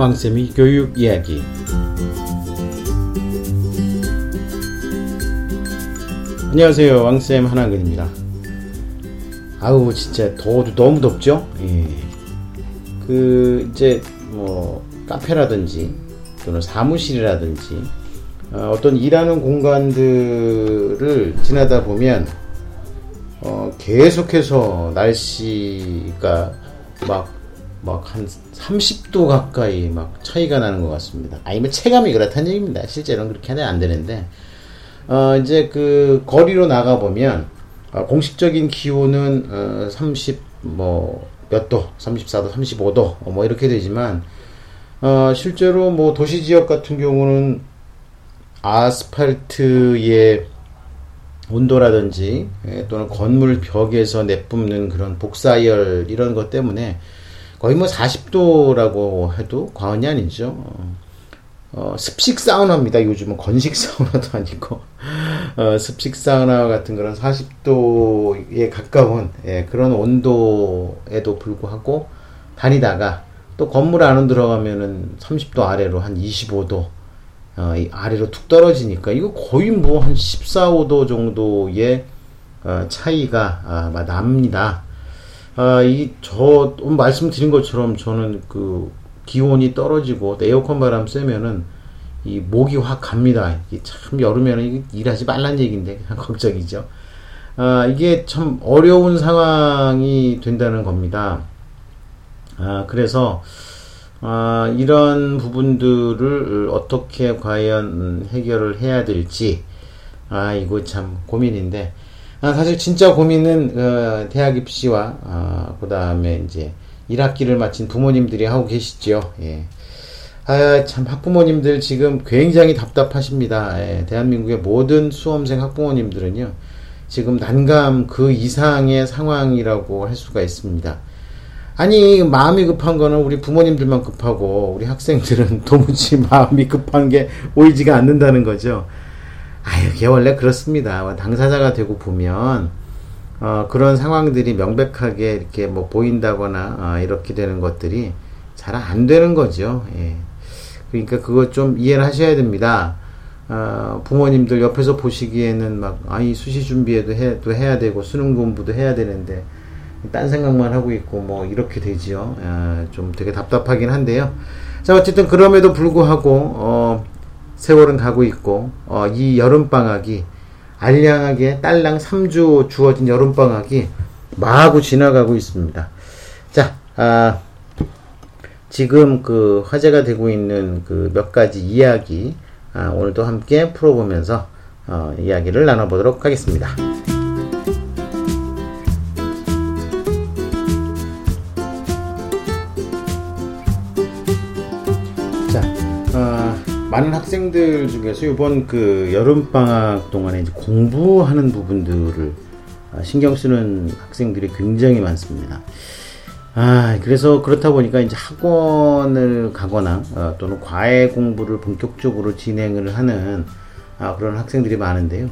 왕쌤이 교육 이야기. 안녕하세요. 왕쌤 한한근입니다. 아우 진짜 더워도 너무 덥죠? 예. 그 이제 뭐 카페라든지 또는 사무실이라든지 어, 떤 일하는 공간들을 지나다 보면 어, 계속해서 날씨가 막 막 한 30도 가까이 막 차이가 나는 것 같습니다. 아니면 체감이 그렇다는 얘기입니다. 실제로는 그렇게 하면 안 되는데 어, 이제 그 거리로 나가 보면 어, 공식적인 기온은 어, 30뭐 몇 도, 34도, 35도 뭐 이렇게 되지만 어, 실제로 뭐 도시 지역 같은 경우는 아스팔트의 온도라든지 예, 또는 건물 벽에서 내뿜는 그런 복사열 이런 것 때문에 거의 뭐 40도라고 해도 과언이 아니죠. 어, 습식 사우나입니다. 요즘은 건식 사우나도 아니고 어, 습식 사우나 같은 그런 40도에 가까운 예, 그런 온도에도 불구하고 다니다가 또 건물 안으로 들어가면은 30도 아래로 한 25도 어, 아래로 툭 떨어지니까 이거 거의 뭐 한 14, 5도 정도의 어, 차이가 아, 납니다. 아, 이 저 말씀드린 것처럼 저는 그 기온이 떨어지고 에어컨 바람 쐬면은 이 목이 확 갑니다. 이게 참 여름에는 일하지 말란 얘기인데 걱정이죠. 아, 이게 참 어려운 상황이 된다는 겁니다. 아, 그래서 아, 이런 부분들을 어떻게 과연 해결을 해야 될지 아 이거 참 고민인데 아, 사실 진짜 고민은 어, 대학 입시와 어, 그 다음에 이제 1학기를 마친 부모님들이 하고 계시죠. 예. 아, 참 학부모님들 지금 굉장히 답답하십니다. 예, 대한민국의 모든 수험생 학부모님들은요. 지금 난감 그 이상의 상황이라고 할 수가 있습니다. 아니 마음이 급한 거는 우리 부모님들만 급하고 우리 학생들은 도무지 마음이 급한 게 보이지가 않는다는 거죠. 아유, 이게 원래 그렇습니다. 당사자가 되고 보면 어, 그런 상황들이 명백하게 이렇게 뭐 보인다거나 어, 이렇게 되는 것들이 잘 안 되는 거죠. 예. 그러니까 그거 좀 이해를 하셔야 됩니다. 어, 부모님들 옆에서 보시기에는 막 아 이 수시 준비에도 해, 도 해야 되고 수능 공부도 해야 되는데 딴 생각만 하고 있고 뭐 이렇게 되지요. 아, 좀 되게 답답하긴 한데요. 자 어쨌든 그럼에도 불구하고 어, 세월은 가고 있고 어, 이 여름 방학이 알량하게 딸랑 3주 주어진 여름 방학이 마구 지나가고 있습니다. 자, 아, 지금 그 화제가 되고 있는 그 몇 가지 이야기 아, 오늘도 함께 풀어보면서 어, 이야기를 나눠보도록 하겠습니다. 많은 학생들 중에서 이번 그 여름 방학 동안에 이제 공부하는 부분들을 아, 신경 쓰는 학생들이 굉장히 많습니다. 아, 그래서 그렇다 보니까 이제 학원을 가거나 어, 또는 과외 공부를 본격적으로 진행을 하는 아, 그런 학생들이 많은데요.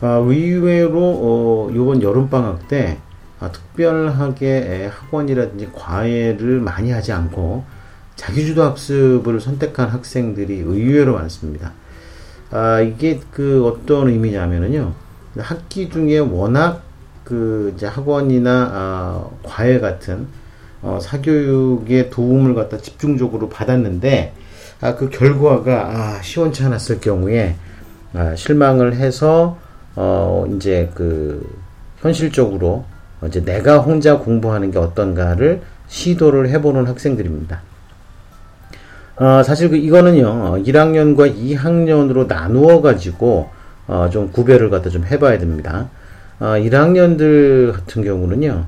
아, 의외로 어, 이번 여름 방학 때 아, 특별하게 학원이라든지 과외를 많이 하지 않고 자기주도 학습을 선택한 학생들이 의외로 많습니다. 아, 이게 그 어떤 의미냐면은요. 학기 중에 워낙 그 이제 학원이나 아, 과외 같은 어, 사교육의 도움을 갖다 집중적으로 받았는데 아, 그 결과가 아, 시원치 않았을 경우에 아, 실망을 해서 어, 이제 그 현실적으로 이제 내가 혼자 공부하는 게 어떤가를 시도를 해보는 학생들입니다. 어, 사실 그 이거는요 1학년과 2학년으로 나누어 가지고 어, 좀 구별을 갖다 좀 해봐야 됩니다. 어, 1학년들 같은 경우는요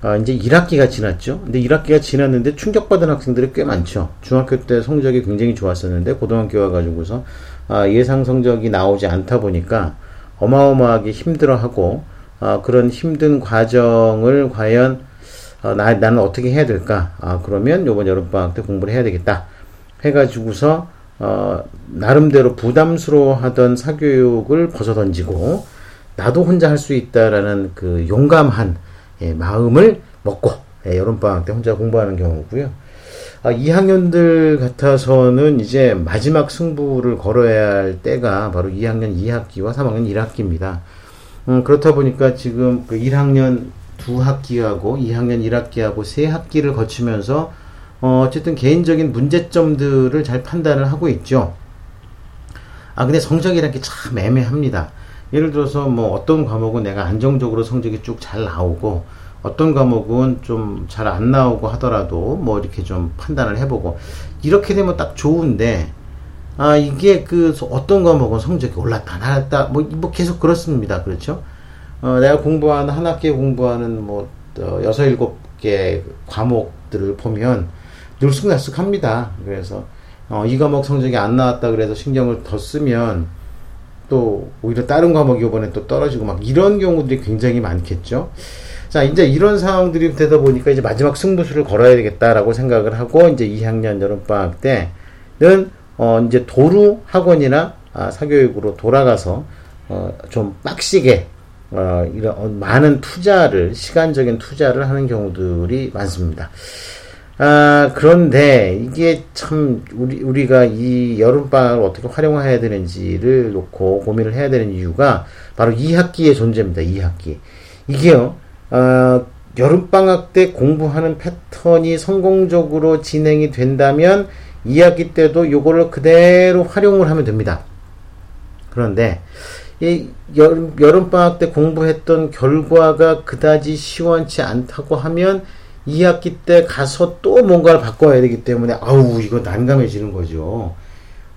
아, 이제 1학기가 지났죠. 근데 1학기가 지났는데 충격받은 학생들이 꽤 많죠. 중학교 때 성적이 굉장히 좋았었는데 고등학교 와가지고서 아, 예상 성적이 나오지 않다 보니까 어마어마하게 힘들어하고 아, 그런 힘든 과정을 과연 아, 나, 나는 어떻게 해야 될까? 아, 그러면 요번 여름방학 때 공부를 해야 되겠다. 해가지고서 어, 나름대로 부담스러워하던 사교육을 벗어던지고 나도 혼자 할 수 있다라는 그 용감한 예, 마음을 먹고 예, 여름 방학 때 혼자 공부하는 경우고요. 아, 2학년들 같아서는 이제 마지막 승부를 걸어야 할 때가 바로 2학년 2학기와 3학년 1학기입니다. 음, 그렇다 보니까 지금 그 1학년 2학기하고 2학년 1학기하고 3학기를 거치면서 어, 어쨌든 개인적인 문제점들을 잘 판단을 하고 있죠. 아, 근데 성적이라는 게참 애매합니다. 예를 들어서 뭐 어떤 과목은 내가 안정적으로 성적이 쭉 잘 나오고 어떤 과목은 좀 잘 안 나오고 하더라도 뭐 이렇게 좀 판단을 해보고 이렇게 되면 딱 좋은데 아 이게 그 어떤 과목은 성적이 올랐다 나갔다 뭐, 뭐 계속 그렇습니다 그렇죠 어, 내가 공부하는 한 학기에 공부하는 뭐 어, 여섯 일곱 개 과목들을 보면 늘쑥날쑥합니다 그래서 어, 이 과목 성적이 안 나왔다 그래서 신경을 더 쓰면 또 오히려 다른 과목이 이번에 또 떨어지고 막 이런 경우들이 굉장히 많겠죠. 자, 이제 이런 상황들이 되다 보니까 이제 마지막 승부수를 걸어야 되겠다라고 생각을 하고 이제 2학년 여름방학 때는 어 이제 도루 학원이나 아, 사교육으로 돌아가서 어 좀 빡시게 어 이런 어, 많은 투자를 시간적인 투자를 하는 경우들이 많습니다. 아, 그런데 이게 참 우리 우리가 이 여름 방학을 어떻게 활용해야 되는지를 놓고 고민을 해야 되는 이유가 바로 2학기의 존재입니다. 2학기. 이게요. 어, 여름방학 때 공부하는 패턴이 성공적으로 진행이 된다면 2학기 때도 요거를 그대로 활용을 하면 됩니다. 그런데 이 여름, 여름방학 때 공부했던 결과가 그다지 시원치 않다고 하면 2학기 때 가서 또 뭔가를 바꿔야 되기 때문에 아우 이거 난감해지는 거죠.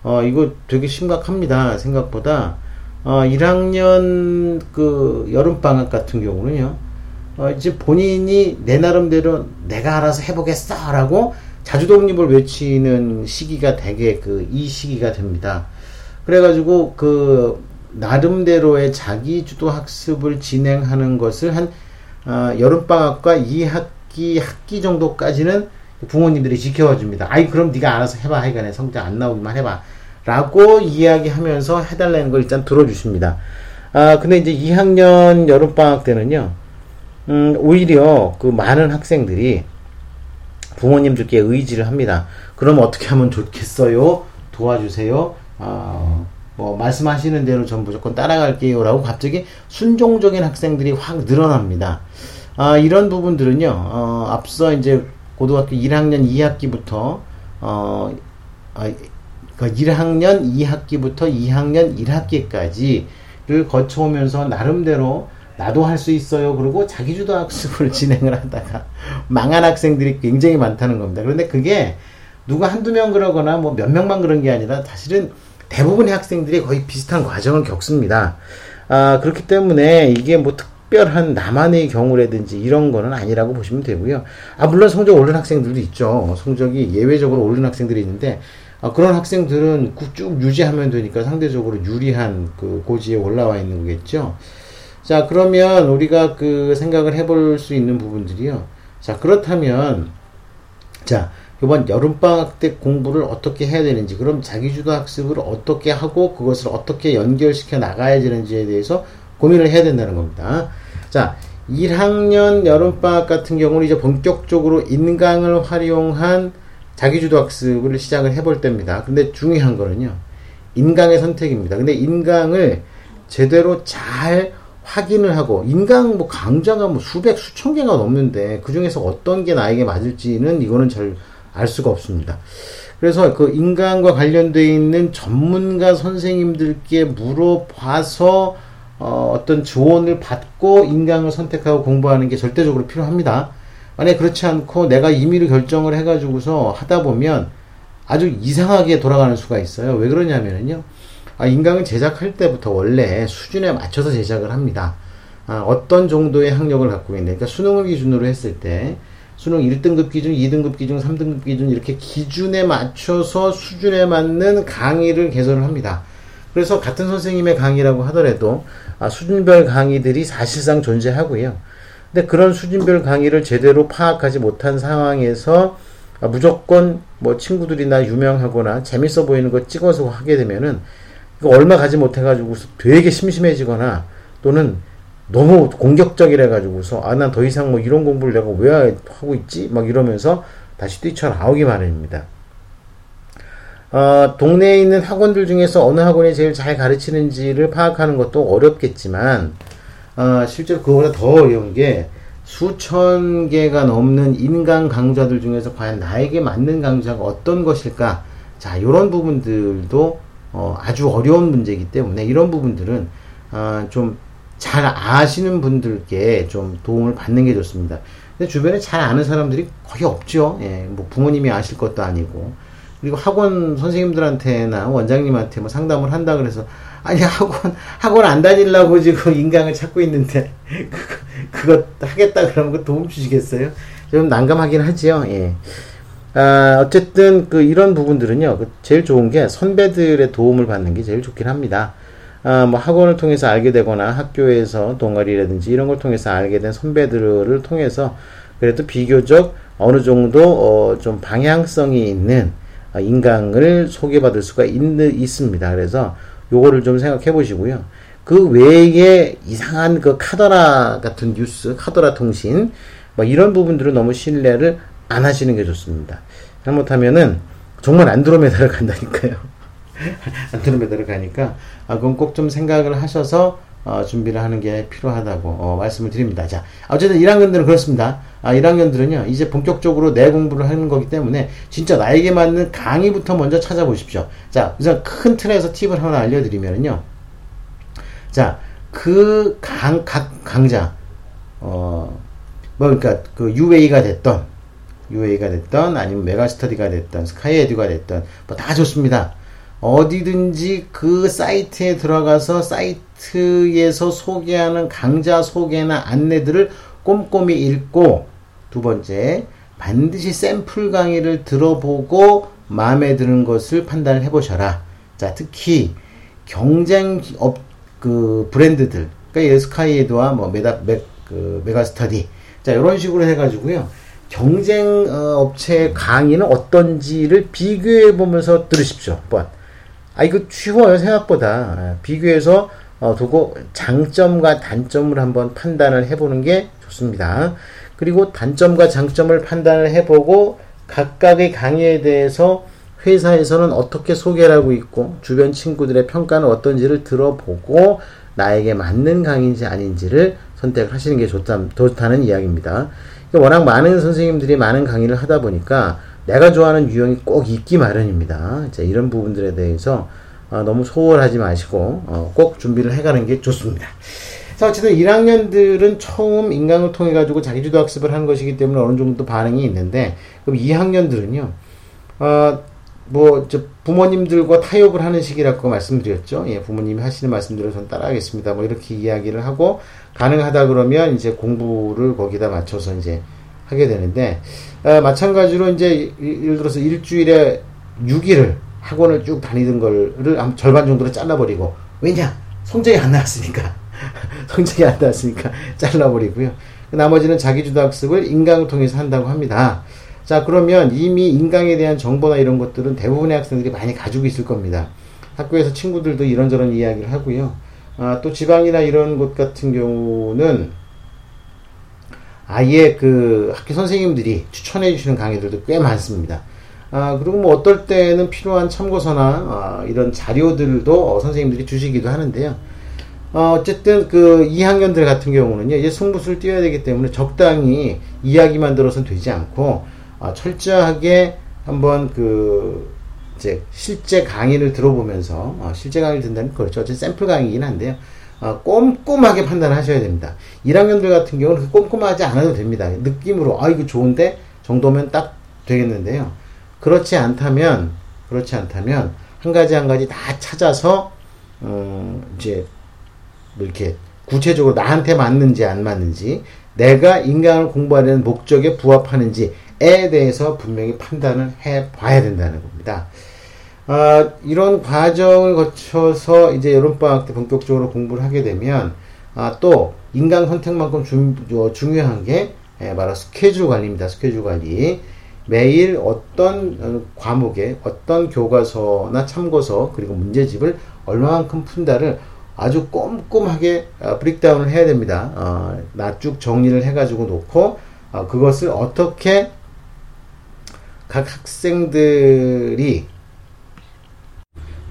어 이거 되게 심각합니다. 생각보다 어 1학년 그 여름 방학 같은 경우는요. 어, 이제 본인이 내 나름대로 내가 알아서 해보겠어라고 자주독립을 외치는 시기가 되게 그 이 시기가 됩니다. 그래가지고 그 나름대로의 자기 주도 학습을 진행하는 것을 한 어, 여름방학과 2학 기 학기 정도까지는 부모님들이 지켜봐 줍니다. 아이 그럼 네가 알아서 해봐 하여간에 성적 안 나오기만 해봐 라고 이야기하면서 해달라는 걸 일단 들어주십니다. 아 근데 이제 2학년 여름방학 때는요 음, 오히려 그 많은 학생들이 부모님들께 의지를 합니다. 그럼 어떻게 하면 좋겠어요? 도와주세요. 어, 뭐 말씀하시는 대로 전 무조건 따라갈게요라고 갑자기 순종적인 학생들이 확 늘어납니다. 아, 이런 부분들은요. 어, 앞서 이제 고등학교 1학년 2학기부터 어, 아, 그 1학년 2학기부터 2학년 1학기까지를 거쳐오면서 나름대로 나도 할 수 있어요. 그리고 자기주도 학습을 진행을 하다가 망한 학생들이 굉장히 많다는 겁니다. 그런데 그게 누가 한두 명 그러거나 뭐 몇 명만 그런 게 아니라 사실은 대부분의 학생들이 거의 비슷한 과정을 겪습니다. 아, 그렇기 때문에 이게 뭐 특 별한 나만의 경우라든지 이런 거는 아니라고 보시면 되고요. 아, 물론 성적 오른 학생들도 있죠. 성적이 예외적으로 오른 학생들이 있는데, 아, 그런 학생들은 쭉 유지하면 되니까 상대적으로 유리한 그 고지에 올라와 있는 거겠죠. 자, 그러면 우리가 그 생각을 해볼 수 있는 부분들이요. 자, 그렇다면, 자, 이번 여름방학 때 공부를 어떻게 해야 되는지, 그럼 자기주도 학습을 어떻게 하고 그것을 어떻게 연결시켜 나가야 되는지에 대해서 고민을 해야 된다는 겁니다. 자, 1학년 여름방학 같은 경우는 이제 본격적으로 인강을 활용한 자기주도 학습을 시작을 해볼 때입니다. 근데 중요한 거는요, 인강의 선택입니다. 근데 인강을 제대로 잘 확인을 하고 인강 뭐 강좌가 뭐 수백 수천 개가 넘는데 그 중에서 어떤 게 나에게 맞을지는 이거는 잘 알 수가 없습니다. 그래서 그 인강과 관련되어 있는 전문가 선생님들께 물어봐서 어, 어떤 조언을 받고 인강을 선택하고 공부하는 게 절대적으로 필요합니다. 만약 그렇지 않고 내가 임의로 결정을 해가지고서 하다 보면 아주 이상하게 돌아가는 수가 있어요. 왜 그러냐면요. 아, 인강을 제작할 때부터 원래 수준에 맞춰서 제작을 합니다. 아, 어떤 정도의 학력을 갖고 있는, 그러니까 수능을 기준으로 했을 때, 수능 1등급 기준, 2등급 기준, 3등급 기준, 이렇게 기준에 맞춰서 수준에 맞는 강의를 개설을 합니다. 그래서 같은 선생님의 강의라고 하더라도, 아, 수준별 강의들이 사실상 존재하고요. 근데 그런 수준별 강의를 제대로 파악하지 못한 상황에서 아, 무조건 뭐 친구들이나 유명하거나 재밌어 보이는 거 찍어서 하게 되면은 얼마 가지 못해가지고 되게 심심해지거나 또는 너무 공격적이라 가지고서 아 난 더 이상 뭐 이런 공부를 내가 왜 하고 있지 막 이러면서 다시 뛰쳐나오기 마련입니다. 어, 동네에 있는 학원들 중에서 어느 학원이 제일 잘 가르치는지를 파악하는 것도 어렵겠지만, 어, 실제로 그거보다 더 어려운 게 수천 개가 넘는 인간 강좌들 중에서 과연 나에게 맞는 강좌가 어떤 것일까? 자, 이런 부분들도 어, 아주 어려운 문제이기 때문에 이런 부분들은 어, 좀 잘 아시는 분들께 좀 도움을 받는 게 좋습니다. 근데 주변에 잘 아는 사람들이 거의 없죠. 예, 뭐 부모님이 아실 것도 아니고. 그리고 학원 선생님들한테나 원장님한테 뭐 상담을 한다 그래서 아니 학원 학원 안 다니려고 지금 인강을 찾고 있는데 그거, 그거 하겠다 그러면 그 도움 주시겠어요? 좀 난감하긴 하지요. 예. 아, 어쨌든 그 이런 부분들은요. 그 제일 좋은 게 선배들의 도움을 받는 게 제일 좋긴 합니다. 아, 뭐 학원을 통해서 알게 되거나 학교에서 동아리라든지 이런 걸 통해서 알게 된 선배들을 통해서 그래도 비교적 어느 정도 어, 좀 방향성이 있는 아, 인강을 소개받을 수가 있, 있습니다. 그래서 요거를 좀 생각해 보시고요. 그 외에 이상한 그 카더라 같은 뉴스, 카더라 통신, 뭐 이런 부분들은 너무 신뢰를 안 하시는 게 좋습니다. 잘못하면은 정말 안드로메다를 간다니까요. 안드로메다를 가니까 아, 그건 꼭 좀 생각을 하셔서 어, 준비를 하는 게 필요하다고 어, 말씀을 드립니다. 자, 어쨌든 1학년들은 그렇습니다. 아, 1학년들은요, 이제 본격적으로 내 공부를 하는 거기 때문에 진짜 나에게 맞는 강의부터 먼저 찾아보십시오. 자, 우선 큰 틀에서 팁을 하나 알려드리면요. 자, 그 강, 각 강자, 어, 뭐, 그러니까 그 UA가 됐던, UA가 됐던, 아니면 메가스터디가 됐던, 스카이에듀가 됐던, 뭐 다 좋습니다. 어디든지 그 사이트에 들어가서 사이트에서 소개하는 강좌 소개나 안내들을 꼼꼼히 읽고 두 번째 반드시 샘플 강의를 들어보고 마음에 드는 것을 판단을 해보셔라. 자 특히 경쟁 업 그 브랜드들 그러니까 스카이에듀와 뭐 메다 메, 그 메가스터디 자 이런 식으로 해가지고요. 경쟁 어, 업체 강의는 어떤지를 비교해 보면서 들으십시오. 한번. 아, 이거 쉬워요, 생각보다. 아, 비교해서 어, 두고 장점과 단점을 한번 판단을 해보는 게 좋습니다. 그리고 단점과 장점을 판단을 해보고 각각의 강의에 대해서 회사에서는 어떻게 소개를 하고 있고 주변 친구들의 평가는 어떤지를 들어보고 나에게 맞는 강의인지 아닌지를 선택을 하시는 게 좋다, 좋다는 이야기입니다. 워낙 많은 선생님들이 많은 강의를 하다 보니까 내가 좋아하는 유형이 꼭 있기 마련입니다. 자, 이런 부분들에 대해서 어, 너무 소홀하지 마시고 어, 꼭 준비를 해가는 게 좋습니다. 자, 어쨌든 1학년들은 처음 인강을 통해 가지고 자기주도 학습을 하는 것이기 때문에 어느 정도 반응이 있는데 그럼 2학년들은요. 어, 뭐, 저, 부모님들과 타협을 하는 시기라고 말씀드렸죠. 예, 부모님이 하시는 말씀들을 전 따라하겠습니다. 뭐, 이렇게 이야기를 하고, 가능하다 그러면 이제 공부를 거기다 맞춰서 이제 하게 되는데, 어, 마찬가지로 이제 예를 들어서 일주일에 6일을 학원을 쭉 다니던 거를 한 절반 정도로 잘라버리고 왜냐 성적이 안 나왔으니까 성적이 안 나왔으니까 잘라버리고요. 나머지는 자기주도 학습을 인강을 통해서 한다고 합니다. 자 그러면 이미 인강에 대한 정보나 이런 것들은 대부분의 학생들이 많이 가지고 있을 겁니다. 학교에서 친구들도 이런저런 이야기를 하고요. 아, 또 지방이나 이런 곳 같은 경우는 아예 그 학교 선생님들이 추천해 주시는 강의들도 꽤 많습니다. 아, 그리고 뭐 어떨 때는 필요한 참고서나 아, 이런 자료들도 어, 선생님들이 주시기도 하는데요. 어, 어쨌든 그 2학년들 같은 경우는요, 이제 승부수를 띄워야 되기 때문에 적당히 이야기만 들어서는 되지 않고, 아, 철저하게 한번 그, 이제 실제 강의를 들어보면서, 어, 실제 강의를 듣는다는 그렇죠. 어쨌든 샘플 강의이긴 한데요. 어, 꼼꼼하게 판단하셔야 됩니다. 1학년들 같은 경우는 꼼꼼하지 않아도 됩니다. 느낌으로 아 이거 좋은데 정도면 딱 되겠는데요. 그렇지 않다면 그렇지 않다면 한 가지 한 가지 다 찾아서 어, 이제 뭐 이렇게 구체적으로 나한테 맞는지 안 맞는지 내가 인간을 공부하려는 목적에 부합하는지에 대해서 분명히 판단을 해 봐야 된다는 겁니다. 아, 이런 과정을 거쳐서 이제 여름방학 때 본격적으로 공부를 하게 되면 아, 또 인간 선택만큼 중, 어, 중요한 게 예, 바로 스케줄 관리입니다. 스케줄 관리. 매일 어떤 어, 과목에 어떤 교과서나 참고서 그리고 문제집을 얼마만큼 푼다를 아주 꼼꼼하게 어, 브릭다운을 해야 됩니다. 어, 쭉 정리를 해가지고 놓고 어, 그것을 어떻게 각 학생들이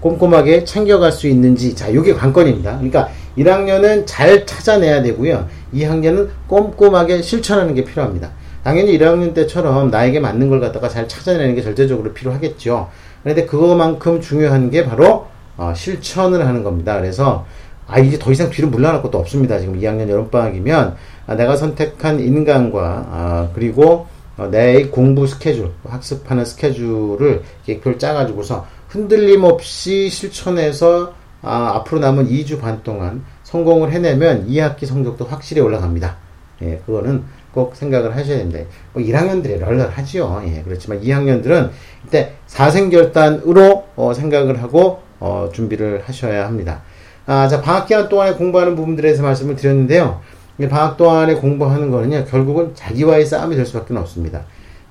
꼼꼼하게 챙겨갈 수 있는지 자 이게 관건입니다. 그러니까 1학년은 잘 찾아내야 되고요. 2학년은 꼼꼼하게 실천하는 게 필요합니다. 당연히 1학년 때처럼 나에게 맞는 걸 갖다가 잘 찾아내는 게 절대적으로 필요하겠죠. 그런데 그거만큼 중요한 게 바로 어, 실천을 하는 겁니다. 그래서 아 이제 더 이상 뒤로 물러날 것도 없습니다. 지금 2학년 여름방학이면 아, 내가 선택한 인간과 아, 그리고 어, 내 공부 스케줄, 학습하는 스케줄을 계획표를 짜가지고서 흔들림 없이 실천해서 아, 앞으로 남은 2주 반 동안 성공을 해내면 2학기 성적도 확실히 올라갑니다. 예, 그거는 꼭 생각을 하셔야 됩니다. 뭐 1학년들이 널널하지요. 예, 그렇지만 2학년들은 이때 사생결단으로 어, 생각을 하고 어, 준비를 하셔야 합니다. 아, 자, 방학 기간 동안에 공부하는 부분들에 대해서 말씀을 드렸는데요. 방학 동안에 공부하는 거는요, 결국은 자기와의 싸움이 될 수밖에 없습니다.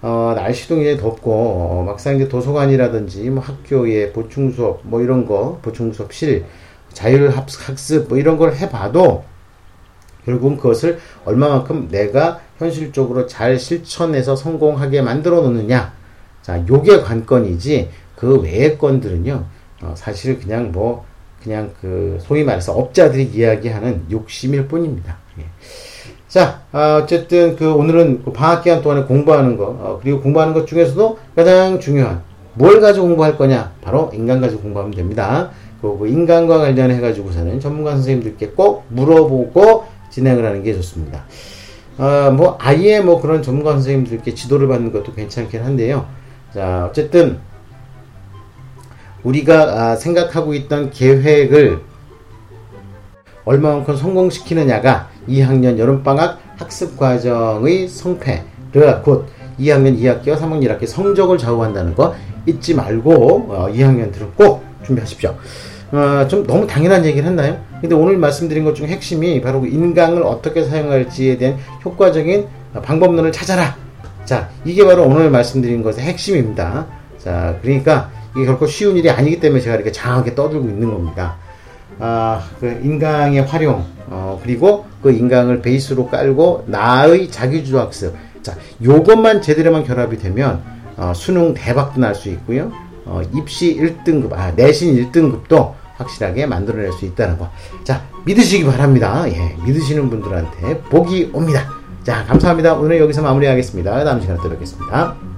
어, 날씨도 굉장히 덥고, 어, 막상 이제 도서관이라든지, 뭐 학교의 보충 수업, 뭐 이런 거, 보충 수업실, 자율학습, 뭐 이런 걸 해봐도, 결국은 그것을 얼마만큼 내가 현실적으로 잘 실천해서 성공하게 만들어 놓느냐. 자, 요게 관건이지, 그 외의 건들은요, 어, 사실 그냥 뭐, 그냥 그, 소위 말해서 업자들이 이야기하는 욕심일 뿐입니다. 예. 자, 어, 어쨌든 그 오늘은 그 방학 기간 동안에 공부하는 거, 어, 그리고 공부하는 것 중에서도 가장 중요한 뭘 가지고 공부할 거냐? 바로 인간 가지고 공부하면 됩니다. 그리고 인간과 관련해 가지고서는 전문가 선생님들께 꼭 물어보고 진행을 하는 게 좋습니다. 어, 뭐 아예 뭐 그런 전문가 선생님들께 지도를 받는 것도 괜찮긴 한데요. 자, 어쨌든 우리가 아, 생각하고 있던 계획을 얼마만큼 성공시키느냐가 2학년 여름방학 학습과정의 성패를 곧 2학년 2학기와 3학년 1학기 성적을 좌우한다는 거 잊지 말고 어, 2학년들은 꼭 준비하십시오. 어, 좀 너무 당연한 얘기를 했나요? 근데 오늘 말씀드린 것 중 핵심이 바로 인강을 어떻게 사용할지에 대한 효과적인 방법론을 찾아라. 자, 이게 바로 오늘 말씀드린 것의 핵심입니다. 자, 그러니까 이게 결코 쉬운 일이 아니기 때문에 제가 이렇게 장하게 떠들고 있는 겁니다. 아, 그 인강의 활용, 어, 그리고 그 인강을 베이스로 깔고 나의 자기주도 학습. 자, 요것만 제대로만 결합이 되면 어, 수능 대박도 날 수 있고요. 어, 입시 1등급, 아, 내신 1등급도 확실하게 만들어낼 수 있다는 거. 자, 믿으시기 바랍니다. 예, 믿으시는 분들한테 복이 옵니다. 자, 감사합니다. 오늘 여기서 마무리하겠습니다. 다음 시간에 또 뵙겠습니다.